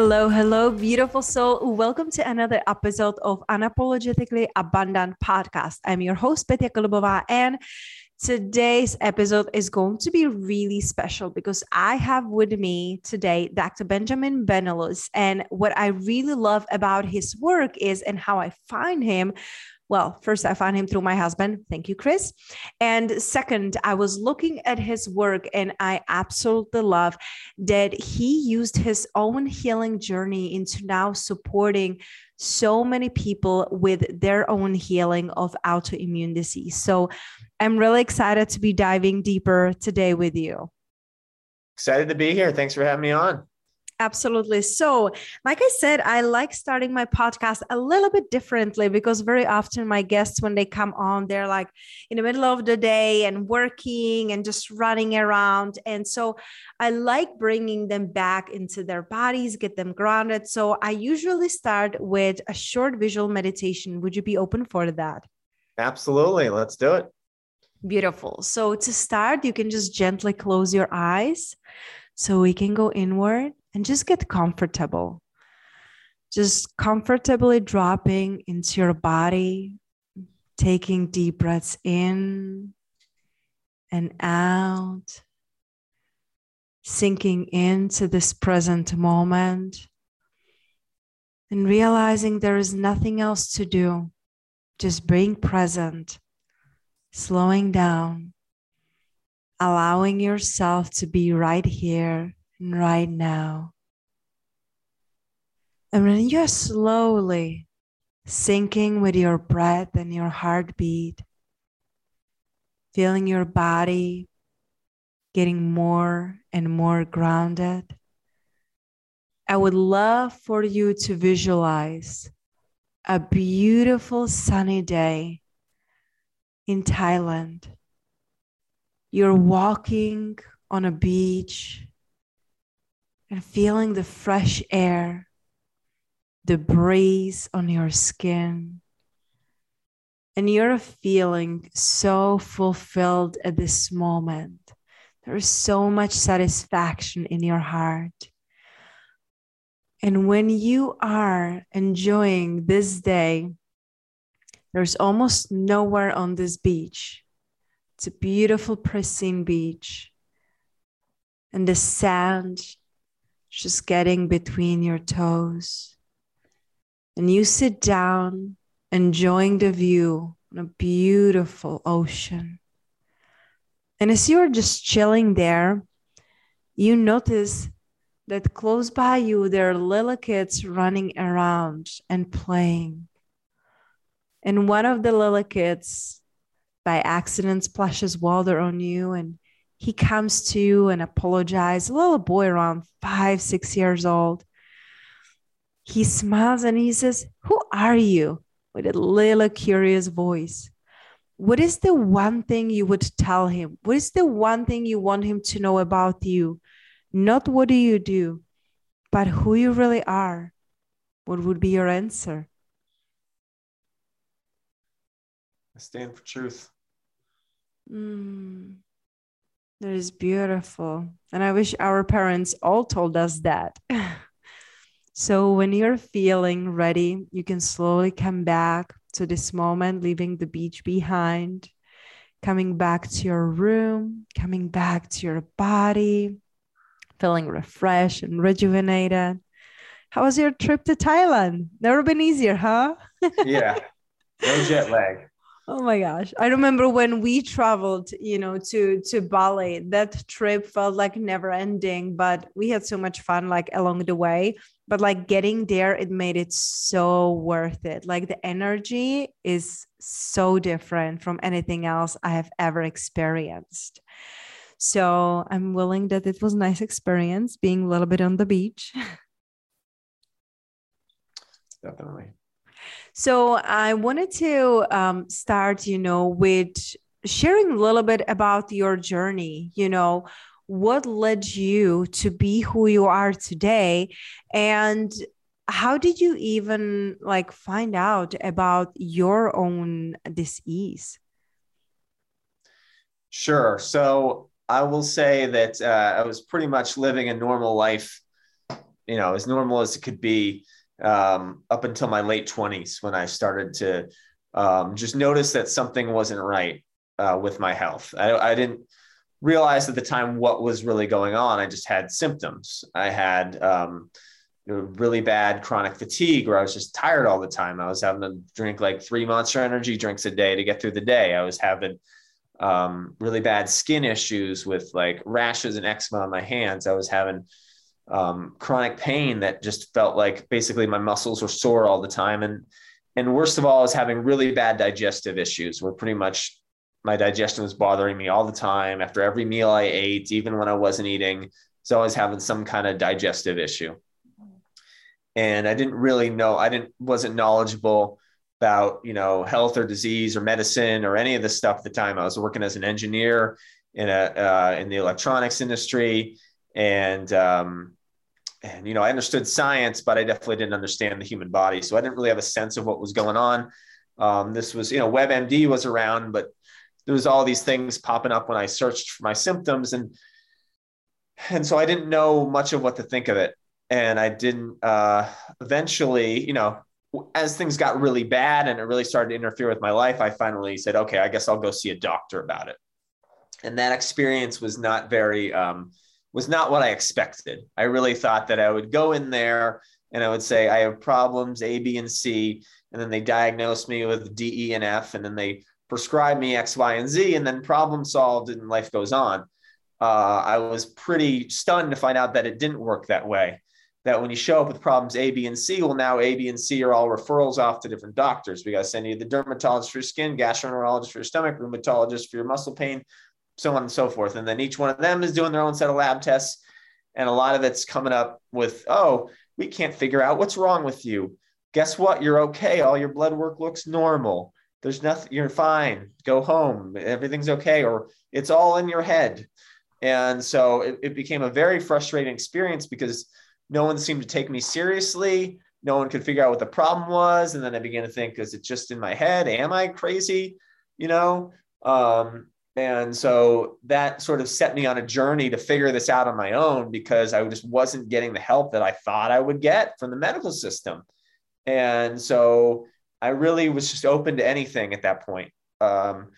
Hello, hello, beautiful soul. Welcome to another episode of Unapologetically Abundant podcast. I'm your host, Petya Kolibova, and today's episode is going to be really special because I have with me today Dr. Benjamin Benulis. And what I really love about his work is, and how I find him well, first, I found him through my husband. Thank you, Chris. And second, I was looking at his work and I absolutely love that he used his own healing journey into now supporting so many people with their own healing of autoimmune disease. So I'm really excited to be diving deeper today with you. Excited to be here. Thanks for having me on. Absolutely. So, like I said, I like starting my podcast a little bit differently because very often my guests, when they come on, they're like in the middle of the day and working and just running around. And so I like bringing them back into their bodies, get them grounded. So I usually start with a short visual meditation. Would you be open for that? Absolutely. Let's do it. Beautiful. So, to start, you can just gently close your eyes so we can go inward and just get comfortable. Just comfortably dropping into your body, taking deep breaths in and out, sinking into this present moment, and realizing there is nothing else to do, just being present, slowing down, allowing yourself to be right here right now. And when you're slowly sinking with your breath and your heartbeat, feeling your body getting more and more grounded, I would love for you to visualize a beautiful sunny day in Thailand. You're walking on a beach and feeling the fresh air, the breeze on your skin. And you're feeling so fulfilled at this moment. There is so much satisfaction in your heart. And when you are enjoying this day, there's almost nowhere on this beach. It's a beautiful, pristine beach. And the sand just getting between your toes. And you sit down, enjoying the view on a beautiful ocean. And as you're just chilling there, you notice that close by you, there are little kids running around and playing. And one of the little kids, by accident, splashes water on you and he comes to you and apologizes. A little boy around five, six years old. He smiles and he says, Who are you? with a little curious voice. What is the one thing you would tell him? What is the one thing you want him to know about you? Not what do you do, but who you really are. What would be your answer? I stand for truth. Mm. That is beautiful. And I wish our parents all told us that. so when you're feeling ready, you can slowly come back to this moment, leaving the beach behind, coming back to your room, coming back to your body, feeling refreshed and rejuvenated. How was your trip to Thailand? Never been easier, huh? yeah. No jet lag. Oh my gosh. I remember when we traveled, you know, to to Bali, that trip felt like never ending, but we had so much fun like along the way. But like getting there, it made it so worth it. Like the energy is so different from anything else I have ever experienced. So I'm willing that it was a nice experience being a little bit on the beach. Definitely. So I wanted to um, start, you know, with sharing a little bit about your journey. You know, what led you to be who you are today, and how did you even like find out about your own disease? Sure. So I will say that uh, I was pretty much living a normal life, you know, as normal as it could be um, up until my late 20s when I started to um, just notice that something wasn't right uh, with my health. I, I, didn't realize at the time what was really going on. I just had symptoms. I had um, really bad chronic fatigue where I was just tired all the time. I was having to drink like three monster energy drinks a day to get through the day. I was having um, really bad skin issues with like rashes and eczema on my hands. I was having um, chronic pain that just felt like basically my muscles were sore all the time. And, and worst of all, I was having really bad digestive issues where pretty much my digestion was bothering me all the time. After every meal I ate, even when I wasn't eating, I was always having some kind of digestive issue. And I didn't really know, I didn't, wasn't knowledgeable about, you know, health or disease or medicine or any of this stuff at the time. I was working as an engineer in a, uh, in the electronics industry. And, um, and you know i understood science but i definitely didn't understand the human body so i didn't really have a sense of what was going on. Um, this was you know webmd was around but there was all these things popping up when i searched for my symptoms and and so i didn't know much of what to think of it. And i didn't uh, eventually you know as things got really bad and it really started to interfere with my life i finally said okay i guess i'll go see a doctor about it. And that experience was not very um, was not what I expected. I really thought that I would go in there and I would say, I have problems A, B, and C. And then they diagnose me with D, E, and F. And then they prescribe me X, Y, and Z. And then problem solved and life goes on. Uh, I was pretty stunned to find out that it didn't work that way. That when you show up with problems A, B, and C, well, now A, B, and C are all referrals off to different doctors. We got to send you the dermatologist for your skin, gastroenterologist for your stomach, rheumatologist for your muscle pain, so on and so forth. And then each one of them is doing their own set of lab tests. And a lot of it's coming up with, oh, we can't figure out what's wrong with you. Guess what? You're okay. All your blood work looks normal. There's nothing, you're fine. Go home. Everything's okay. Or it's all in your head. And so it, it became a very frustrating experience because no one seemed to take me seriously. No one could figure out what the problem was. And then I began to think, is it just in my head? Am I crazy? You know? Um, and so that sort of set me on a journey to figure this out on my own because I just wasn't getting the help that I thought I would get from the medical system. And so I really was just open to anything at that point. Um,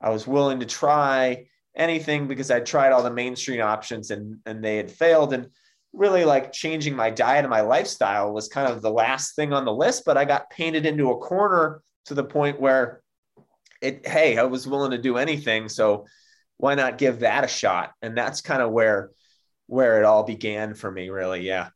I was willing to try anything because I'd tried all the mainstream options and, and they had failed. And really, like changing my diet and my lifestyle was kind of the last thing on the list. But I got painted into a corner to the point where it hey i was willing to do anything so why not give that a shot? And that's kind of where where it all began for me really yeah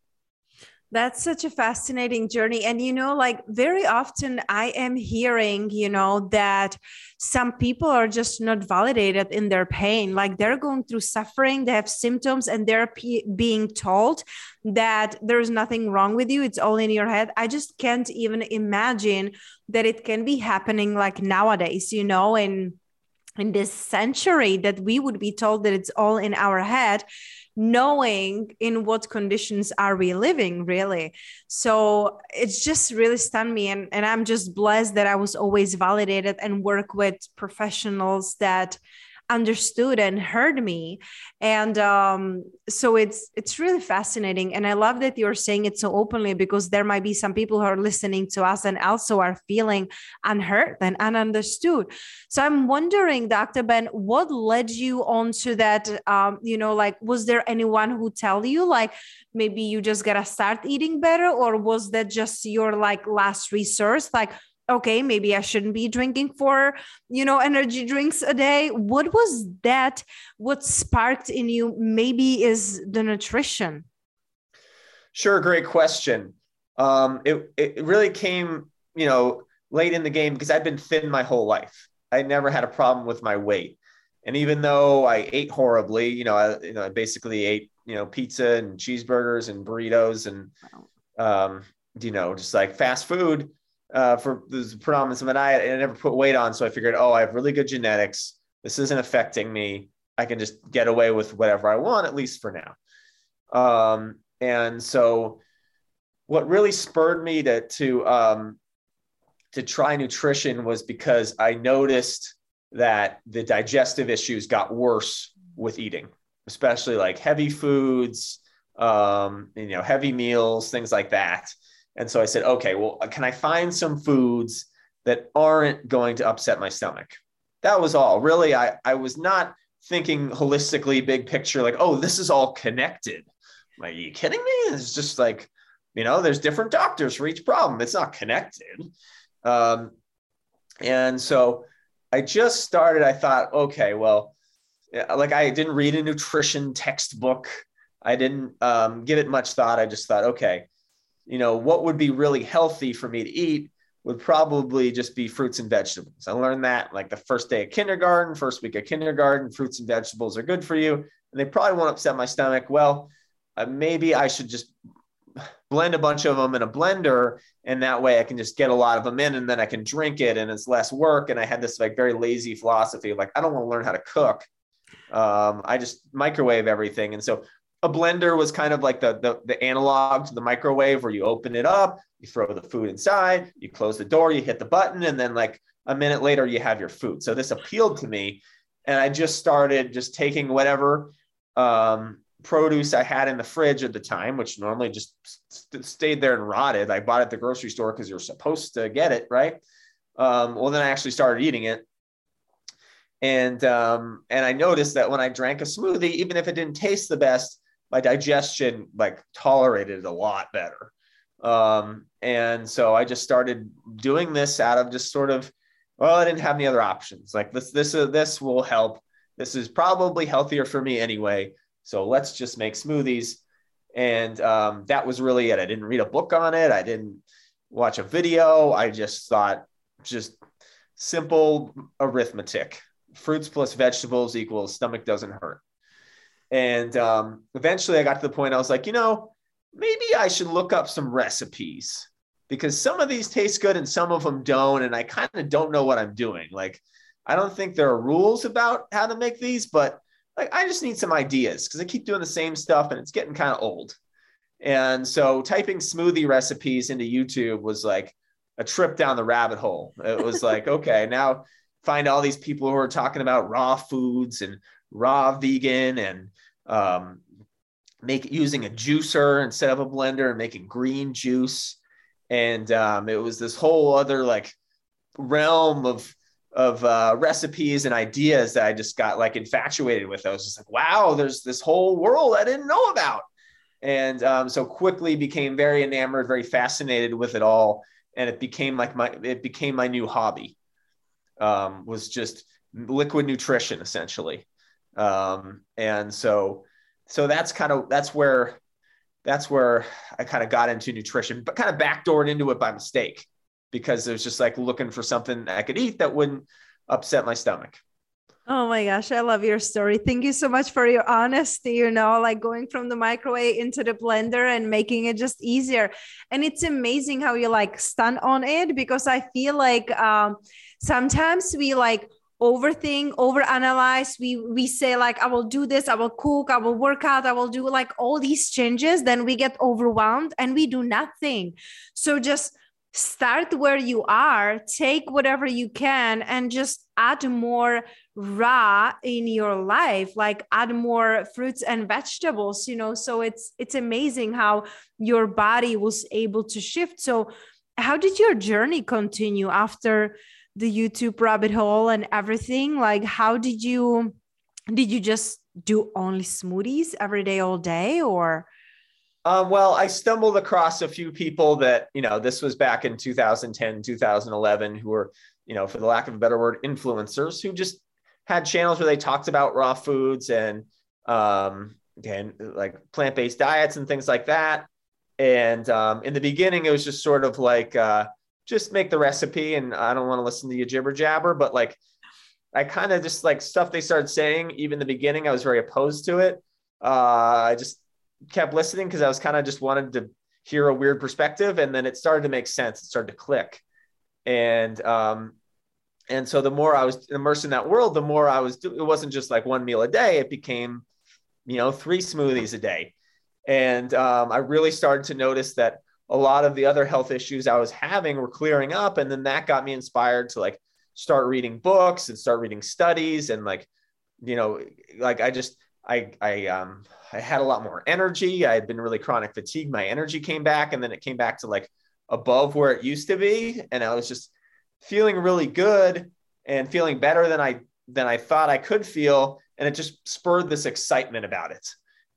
that's such a fascinating journey. And, you know, like very often I am hearing, you know, that some people are just not validated in their pain. Like they're going through suffering, they have symptoms, and they're p- being told that there's nothing wrong with you. It's all in your head. I just can't even imagine that it can be happening like nowadays, you know, in in this century that we would be told that it's all in our head knowing in what conditions are we living really. So it's just really stunned me and, and i'm just blessed that i was always validated and work with professionals that understood and heard me. And um, so it's it's really fascinating. And i love that you're saying it so openly because there might be some people who are listening to us and also are feeling unheard and ununderstood. So i'm wondering dr ben what led you onto that um, you know like was there anyone who tell you like maybe you just gotta start eating better? Or was that just your like last resource? Like okay maybe i shouldn't be drinking four you know energy drinks a day. What was that what sparked in you maybe is the nutrition? Sure great question. Um, it, it really came you know late in the game because i've been thin my whole life. I never had a problem with my weight. And even though i ate horribly you know i, you know, I basically ate you know pizza and cheeseburgers and burritos and um, you know just like fast food uh, for the predominance of my diet and I never put weight on. So I figured, oh, I have really good genetics. This isn't affecting me. I can just get away with whatever I want, at least for now. Um, and so what really spurred me to, to, um, to try nutrition was because I noticed that the digestive issues got worse with eating, especially like heavy foods, um, you know, heavy meals, things like that. And so I said, okay, well, can I find some foods that aren't going to upset my stomach? That was all. Really, I, I was not thinking holistically, big picture, like, oh, this is all connected. Like, are you kidding me? It's just like, you know, there's different doctors for each problem. It's not connected. Um, and so I just started, I thought, okay, well, like I didn't read a nutrition textbook. I didn't um, give it much thought. I just thought, okay, you know, what would be really healthy for me to eat would probably just be fruits and vegetables. I learned that like the first day of kindergarten, first week of kindergarten, fruits and vegetables are good for you. And they probably won't upset my stomach. Well, uh, maybe I should just blend a bunch of them in a blender and that way I can just get a lot of them in and then I can drink it and it's less work. And I had this like very lazy philosophy like, I don't want to learn how to cook. Um, I just microwave everything. And so a blender was kind of like the, the, the analog to the microwave where you open it up, you throw the food inside, you close the door, you hit the button, and then like a minute later you have your food. So this appealed to me, and I just started just taking whatever um, produce I had in the fridge at the time, which normally just st- stayed there and rotted. I bought it at the grocery store because you're supposed to get it right. Um, well, then I actually started eating it, and um, and I noticed that when I drank a smoothie, even if it didn't taste the best, my digestion like tolerated it a lot better. Um, and so I just started doing this out of just sort of, well, I didn't have any other options. Like this, this, uh, this will help. This is probably healthier for me anyway. So let's just make smoothies. And um, that was really it. I didn't read a book on it. I didn't watch a video. I just thought just simple arithmetic. Fruits plus vegetables equals stomach doesn't hurt. And um, eventually I got to the point I was like, you know, maybe I should look up some recipes because some of these taste good and some of them don't. And I kind of don't know what I'm doing. Like, I don't think there are rules about how to make these, but like, I just need some ideas because I keep doing the same stuff and it's getting kind of old. And so typing smoothie recipes into YouTube was like a trip down the rabbit hole. It was like, okay, now find all these people who are talking about raw foods and raw vegan and um, make using a juicer instead of a blender and making green juice. And um, it was this whole other like realm of of uh, recipes and ideas that I just got like infatuated with. I was just like, wow, there's this whole world I didn't know about. And um, so quickly became very enamored, very fascinated with it all. And it became like my, it became my new hobby um, was just liquid nutrition essentially. Um, and so, so that's kind of, that's where, that's where I kind of got into nutrition, but kind of backdoored into it by mistake because it was just like looking for something I could eat that wouldn't upset my stomach. Oh my gosh, I love your story. Thank you so much for your honesty, you know, like going from the microwave into the blender and making it just easier. And it's amazing how you like stun on it because I feel like um, sometimes we like overthink overanalyze. We we say like i will do this i will cook i will work out i will do like all these changes then we get overwhelmed and we do nothing. So just start where you are take whatever you can and just add more raw in your life like add more fruits and vegetables you know? So it's it's amazing how your body was able to shift. So how did your journey continue after the youtube rabbit hole and everything like how did you did you just do only smoothies every day all day or um, well, I stumbled across a few people that, you know, this was back in 2010, 2011, who were, you know, for the lack of a better word, influencers who just had channels where they talked about raw foods and um, and like plant based diets and things like that. And um, in the beginning, it was just sort of like uh, just make the recipe, and I don't want to listen to you jibber jabber, but like I kind of just like stuff they started saying. Even the beginning, I was very opposed to it. Uh, I just kept listening because I was kind of just wanted to hear a weird perspective, and then it started to make sense. It started to click, and um, and so the more I was immersed in that world, the more I was. It wasn't just like one meal a day; it became, you know, three smoothies a day, and um, I really started to notice that a lot of the other health issues I was having were clearing up, and then that got me inspired to like start reading books and start reading studies and like, you know, like I just I I um I had a lot more energy. I had been really chronic fatigue. My energy came back, and then it came back to like above where it used to be, and I was just feeling really good and feeling better than I than I thought I could feel, and it just spurred this excitement about it.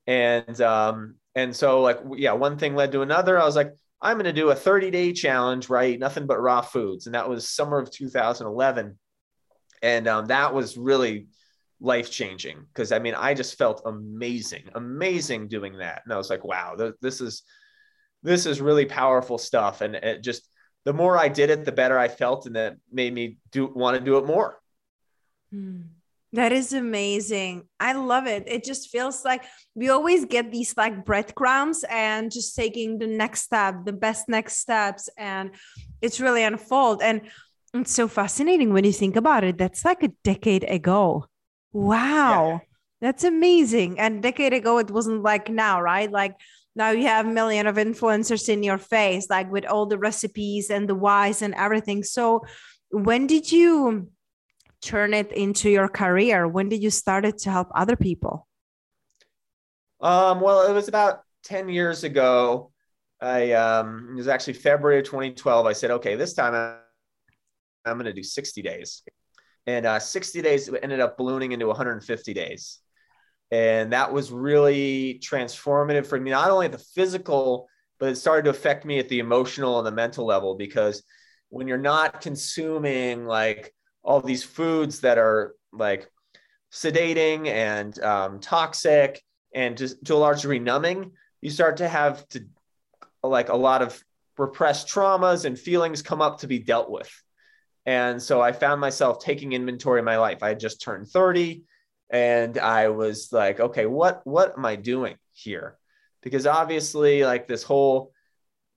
And um, and so like yeah, one thing led to another. I was like, I'm going to do a 30 day challenge where I eat nothing but raw foods, and that was summer of 2011, and um, that was really life changing because I mean I just felt amazing, amazing doing that, and I was like, wow, th- this is this is really powerful stuff, and it just the more I did it, the better I felt, and that made me do want to do it more. Hmm. That is amazing. I love it. It just feels like we always get these like breadcrumbs and just taking the next step, the best next steps, and it's really unfold. And it's so fascinating when you think about it. That's like a decade ago. Wow. Yeah. That's amazing. And decade ago, it wasn't like now, right? Like now you have a million of influencers in your face like with all the recipes and the whys and everything so when did you turn it into your career? When did you start it to help other people? Um, well it was about 10 years ago. I um, it was actually february of 2012 i said okay this time i'm going to do 60 days. And uh, 60 days ended up ballooning into 150 days. And that was really transformative for me, not only at the physical, but it started to affect me at the emotional and the mental level because when you're not consuming like all these foods that are like sedating and um, toxic and just to a large degree numbing, you start to have to like a lot of repressed traumas and feelings come up to be dealt with. And so I found myself taking inventory of my life. I had just turned 30 and I was like, okay, what what am I doing here? Because obviously, like this whole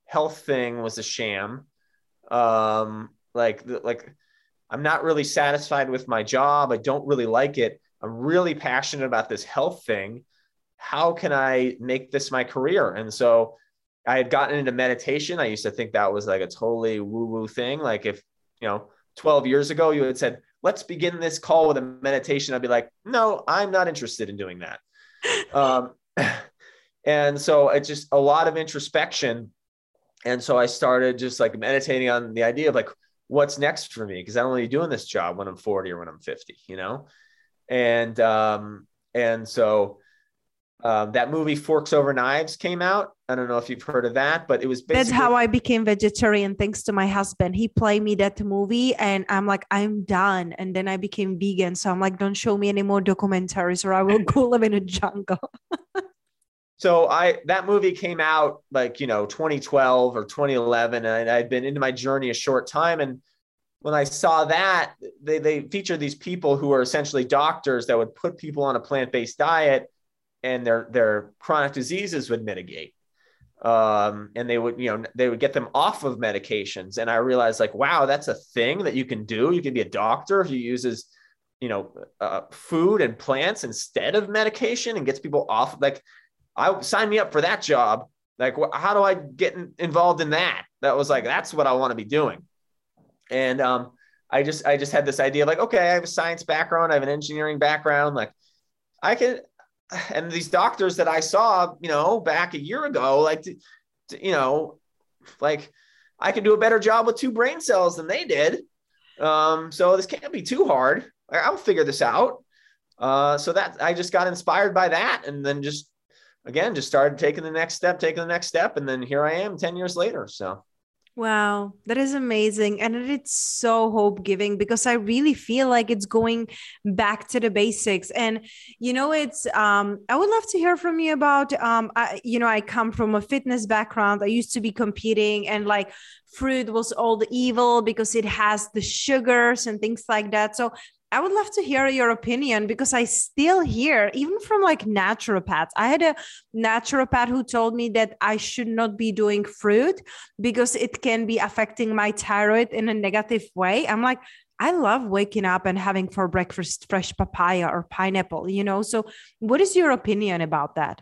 health thing was a sham. Um, like like I'm not really satisfied with my job. I don't really like it. I'm really passionate about this health thing. How can I make this my career? And so I had gotten into meditation. I used to think that was like a totally woo woo thing. Like if, you know, 12 years ago, you had said, let's begin this call with a meditation, I'd be like, no, I'm not interested in doing that. um, and so it's just a lot of introspection. And so I started just like meditating on the idea of like, what's next for me? Because I'm only doing this job when I'm 40 or when I'm 50, you know? And, um, and so um, that movie Forks Over Knives came out. I don't know if you've heard of that, but it was basically- That's how I became vegetarian thanks to my husband. He played me that movie and I'm like, I'm done. And then I became vegan. So I'm like, don't show me any more documentaries or I will go live in a jungle. so I that movie came out like, you know, 2012 or 2011. And I'd been into my journey a short time. And when I saw that, they, they featured these people who are essentially doctors that would put people on a plant-based diet and their their chronic diseases would mitigate um, and they would you know they would get them off of medications and i realized like wow that's a thing that you can do you can be a doctor who uses you know uh, food and plants instead of medication and gets people off like i sign me up for that job like wh- how do i get in, involved in that that was like that's what i want to be doing and um, I just I just had this idea of like, okay, I have a science background, I have an engineering background, like I can and these doctors that I saw, you know, back a year ago, like you know, like I could do a better job with two brain cells than they did. Um, so this can't be too hard. I'll figure this out. Uh, so that I just got inspired by that, and then just again just started taking the next step, taking the next step, and then here I am ten years later. So Wow, that is amazing. And it's so hope giving because I really feel like it's going back to the basics. And, you know, it's, um, I would love to hear from you about, um, I, you know, I come from a fitness background. I used to be competing and like fruit was all the evil because it has the sugars and things like that. So I would love to hear your opinion because I still hear, even from like naturopaths. I had a naturopath who told me that I should not be doing fruit because it can be affecting my thyroid in a negative way. I'm like, I love waking up and having for breakfast fresh papaya or pineapple, you know? So, what is your opinion about that?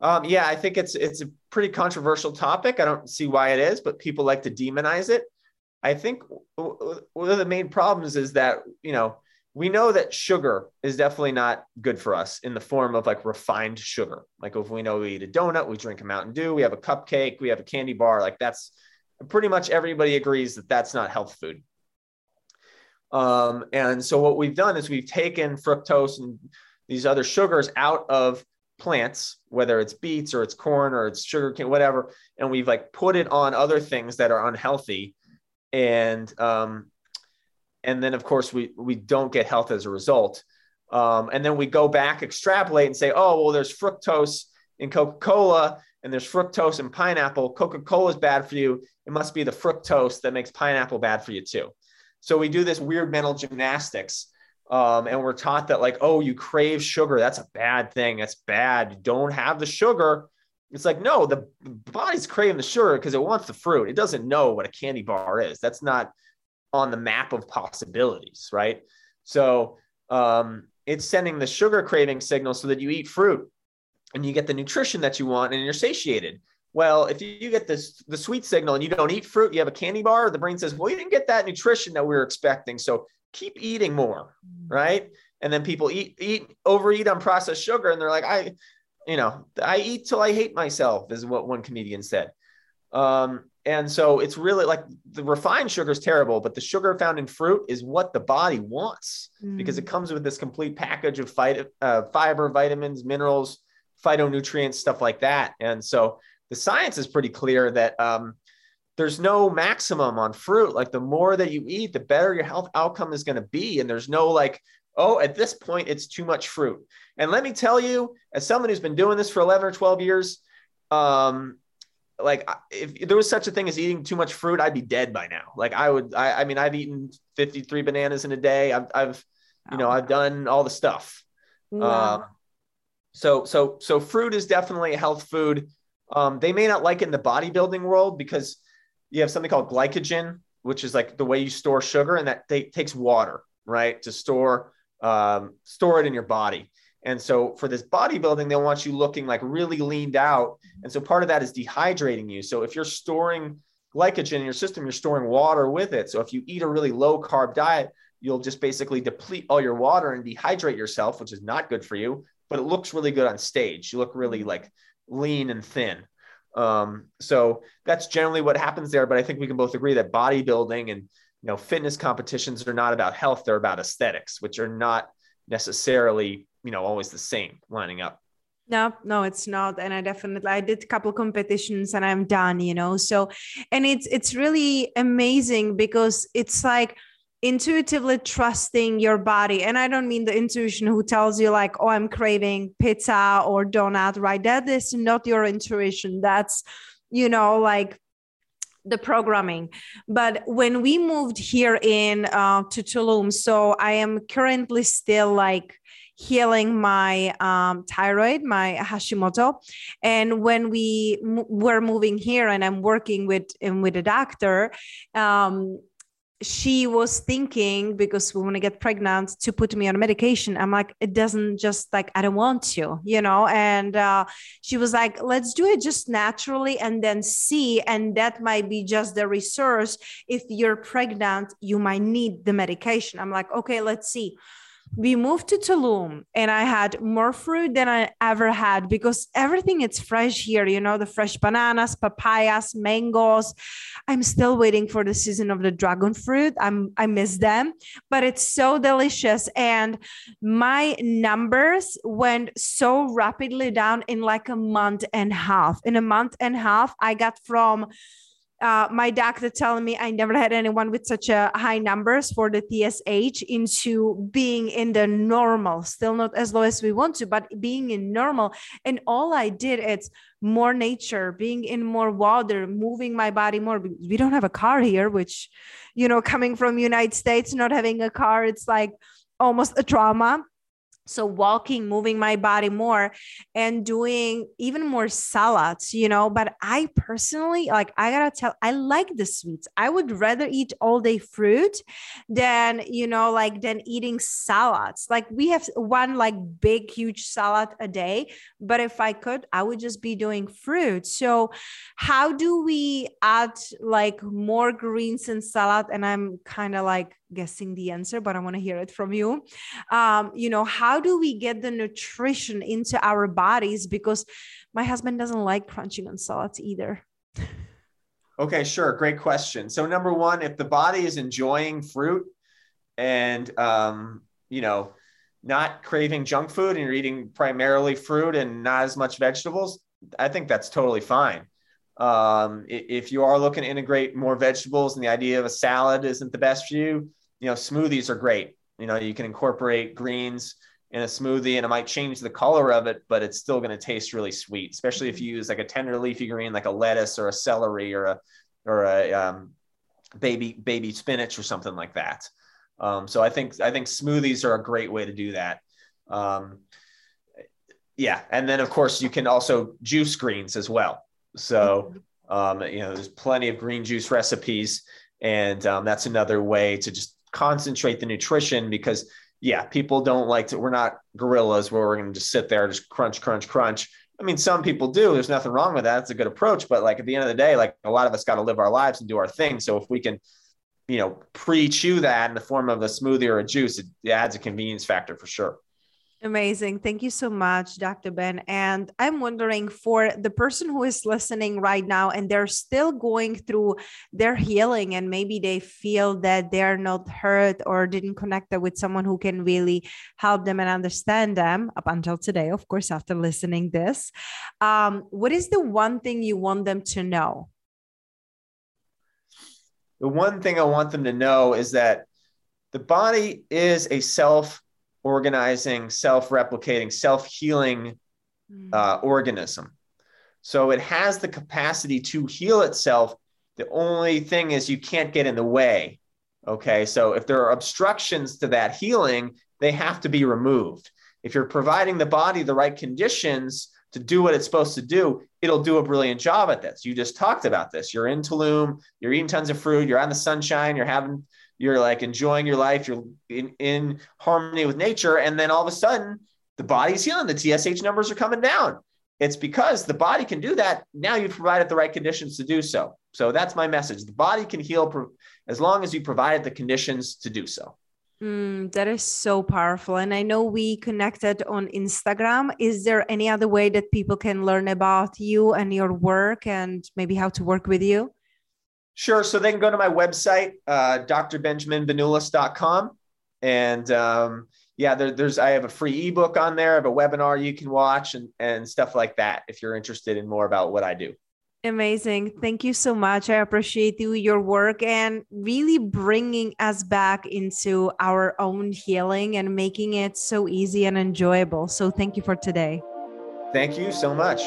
Um, yeah, I think it's it's a pretty controversial topic. I don't see why it is, but people like to demonize it. I think one of the main problems is that, you know, we know that sugar is definitely not good for us in the form of like refined sugar. Like if we know we eat a donut, we drink a Mountain Dew, we have a cupcake, we have a candy bar, like that's pretty much everybody agrees that that's not health food. Um, and so what we've done is we've taken fructose and these other sugars out of plants, whether it's beets or it's corn or it's sugar cane, whatever, and we've like put it on other things that are unhealthy and um, and then of course we we don't get health as a result. Um, and then we go back, extrapolate, and say, oh well, there's fructose in Coca-Cola and there's fructose in pineapple. Coca-Cola is bad for you. It must be the fructose that makes pineapple bad for you too. So we do this weird mental gymnastics. Um, and we're taught that like, oh, you crave sugar. That's a bad thing. That's bad. You don't have the sugar. It's like, no, the body's craving the sugar because it wants the fruit. It doesn't know what a candy bar is. That's not on the map of possibilities, right? So um, it's sending the sugar craving signal so that you eat fruit and you get the nutrition that you want and you're satiated. Well, if you get this the sweet signal and you don't eat fruit, you have a candy bar, the brain says, Well, you didn't get that nutrition that we were expecting. So keep eating more, mm. right? And then people eat, eat, overeat on processed sugar, and they're like, I you know, I eat till I hate myself, is what one comedian said. Um, and so it's really like the refined sugar is terrible, but the sugar found in fruit is what the body wants mm. because it comes with this complete package of phyto, uh, fiber, vitamins, minerals, phytonutrients, stuff like that. And so the science is pretty clear that um, there's no maximum on fruit. Like the more that you eat, the better your health outcome is going to be. And there's no like, oh, at this point, it's too much fruit. And let me tell you, as someone who's been doing this for 11 or 12 years, um, like if, there was such a thing as eating too much fruit, I'd be dead by now. Like I would, I, I mean, I've eaten 53 bananas in a day. I've, I've, you know, I've done all the stuff. Wow. Um, so, so, so fruit is definitely a health food. Um, they may not like it in the bodybuilding world because you have something called glycogen, which is like the way you store sugar, and that they, takes water, right, to store um, store it in your body. And so for this bodybuilding, they want you looking like really leaned out. And so part of that is dehydrating you. So if you're storing glycogen in your system, you're storing water with it. So if you eat a really low carb diet, you'll just basically deplete all your water and dehydrate yourself, which is not good for you, but it looks really good on stage. You look really like lean and thin. Um, so that's generally what happens there. But I think we can both agree that bodybuilding and you know fitness competitions are not about health; they're about aesthetics, which are not necessarily you know always the same lining up. No no it's not. And i definitely i did a couple competitions and i'm done you know? So and it's it's really amazing because it's like intuitively trusting your body. And i don't mean the intuition who tells you like oh i'm craving pizza or donut right? That is not your intuition. That's you know like the programming but when we moved here in uh, to tulum so i am currently still like healing my um, thyroid, my Hashimoto. And when we m- were moving here, and I'm working with and with a doctor. Um, she was thinking because we want to get pregnant to put me on medication. I'm like it doesn't just like i don't want to you know? And uh, she was like let's do it just naturally and then see and that might be just the resource. If you're pregnant you might need the medication. I'm like okay let's see we moved to Tulum and I had more fruit than I ever had because everything is fresh here, you know, the fresh bananas, papayas, mangoes. I'm still waiting for the season of the dragon fruit. I'm I miss them, but it's so delicious and my numbers went so rapidly down in like a month and a half. In a month and a half, I got from uh, my doctor telling me I never had anyone with such a high numbers for the TSH into being in the normal, still not as low as we want to, but being in normal. And all I did is more nature, being in more water, moving my body more. We don't have a car here, which, you know, coming from United States, not having a car, it's like almost a trauma so walking moving my body more and doing even more salads you know but i personally like i gotta tell i like the sweets. I would rather eat all day fruit than you know like than eating salads. Like we have one like big huge salad a day but if i could i would just be doing fruit. So how do we add like more greens in salad? And i'm kind of like guessing the answer, but I want to hear it from you. Um, you know, how do we get the nutrition into our bodies? Because my husband doesn't like crunching on salads either. Okay, sure. Great question. So, number one, if the body is enjoying fruit and, um, you know, not craving junk food and you're eating primarily fruit and not as much vegetables, I think that's totally fine. Um, if you are looking to integrate more vegetables and the idea of a salad isn't the best for you, you know, smoothies are great. You know, you can incorporate greens in a smoothie and it might change the color of it, but it's still going to taste really sweet, especially if you use like a tender leafy green, like a lettuce or a celery or a, or a um, baby, baby spinach or something like that. Um, so I think, I think smoothies are a great way to do that. Um, yeah. And then of course you can also juice greens as well. So, um, you know, there's plenty of green juice recipes and um, that's another way to just concentrate the nutrition because yeah, people don't like to, we're not gorillas where we're going to just sit there, just crunch, crunch, crunch. I mean, some people do. There's nothing wrong with that. It's a good approach. But like at the end of the day, like a lot of us got to live our lives and do our thing. So if we can, you know, pre chew that in the form of a smoothie or a juice, it adds a convenience factor for sure. Amazing. Thank you so much, Dr. Ben. And I'm wondering for the person who is listening right now and they're still going through their healing and maybe they feel that they're not heard or didn't connect with someone who can really help them and understand them up until today, of course, after listening this. Um, what is the one thing you want them to know? The one thing I want them to know is that the body is a self organizing, self replicating, self healing mm. uh, organism. So it has the capacity to heal itself. The only thing is you can't get in the way. Okay. So if there are obstructions to that healing, they have to be removed. If you're providing the body the right conditions to do what it's supposed to do, it'll do a brilliant job at this. You just talked about this. You're in Tulum, you're eating tons of fruit, you're on the sunshine, you're having you're like enjoying your life, you're in, in harmony with nature, and then all of a sudden the body's healing, the TSH numbers are coming down. It's because the body can do that. Now you've provided the right conditions to do so. So that's my message. The body can heal as long as you provided the conditions to do so. Mm, that is so powerful. And I know we connected on Instagram. Is there any other way that people can learn about you and your work and maybe how to work with you? Sure. So they can go to my website, uh, drbenjaminbenulis.com. And um, yeah, there, there's, I have a free ebook on there, I have a webinar you can watch and, and stuff like that if you're interested in more about what I do. Amazing. Thank you so much. I appreciate you, your work, and really bringing us back into our own healing and making it so easy and enjoyable. So, thank you for today. Thank you so much.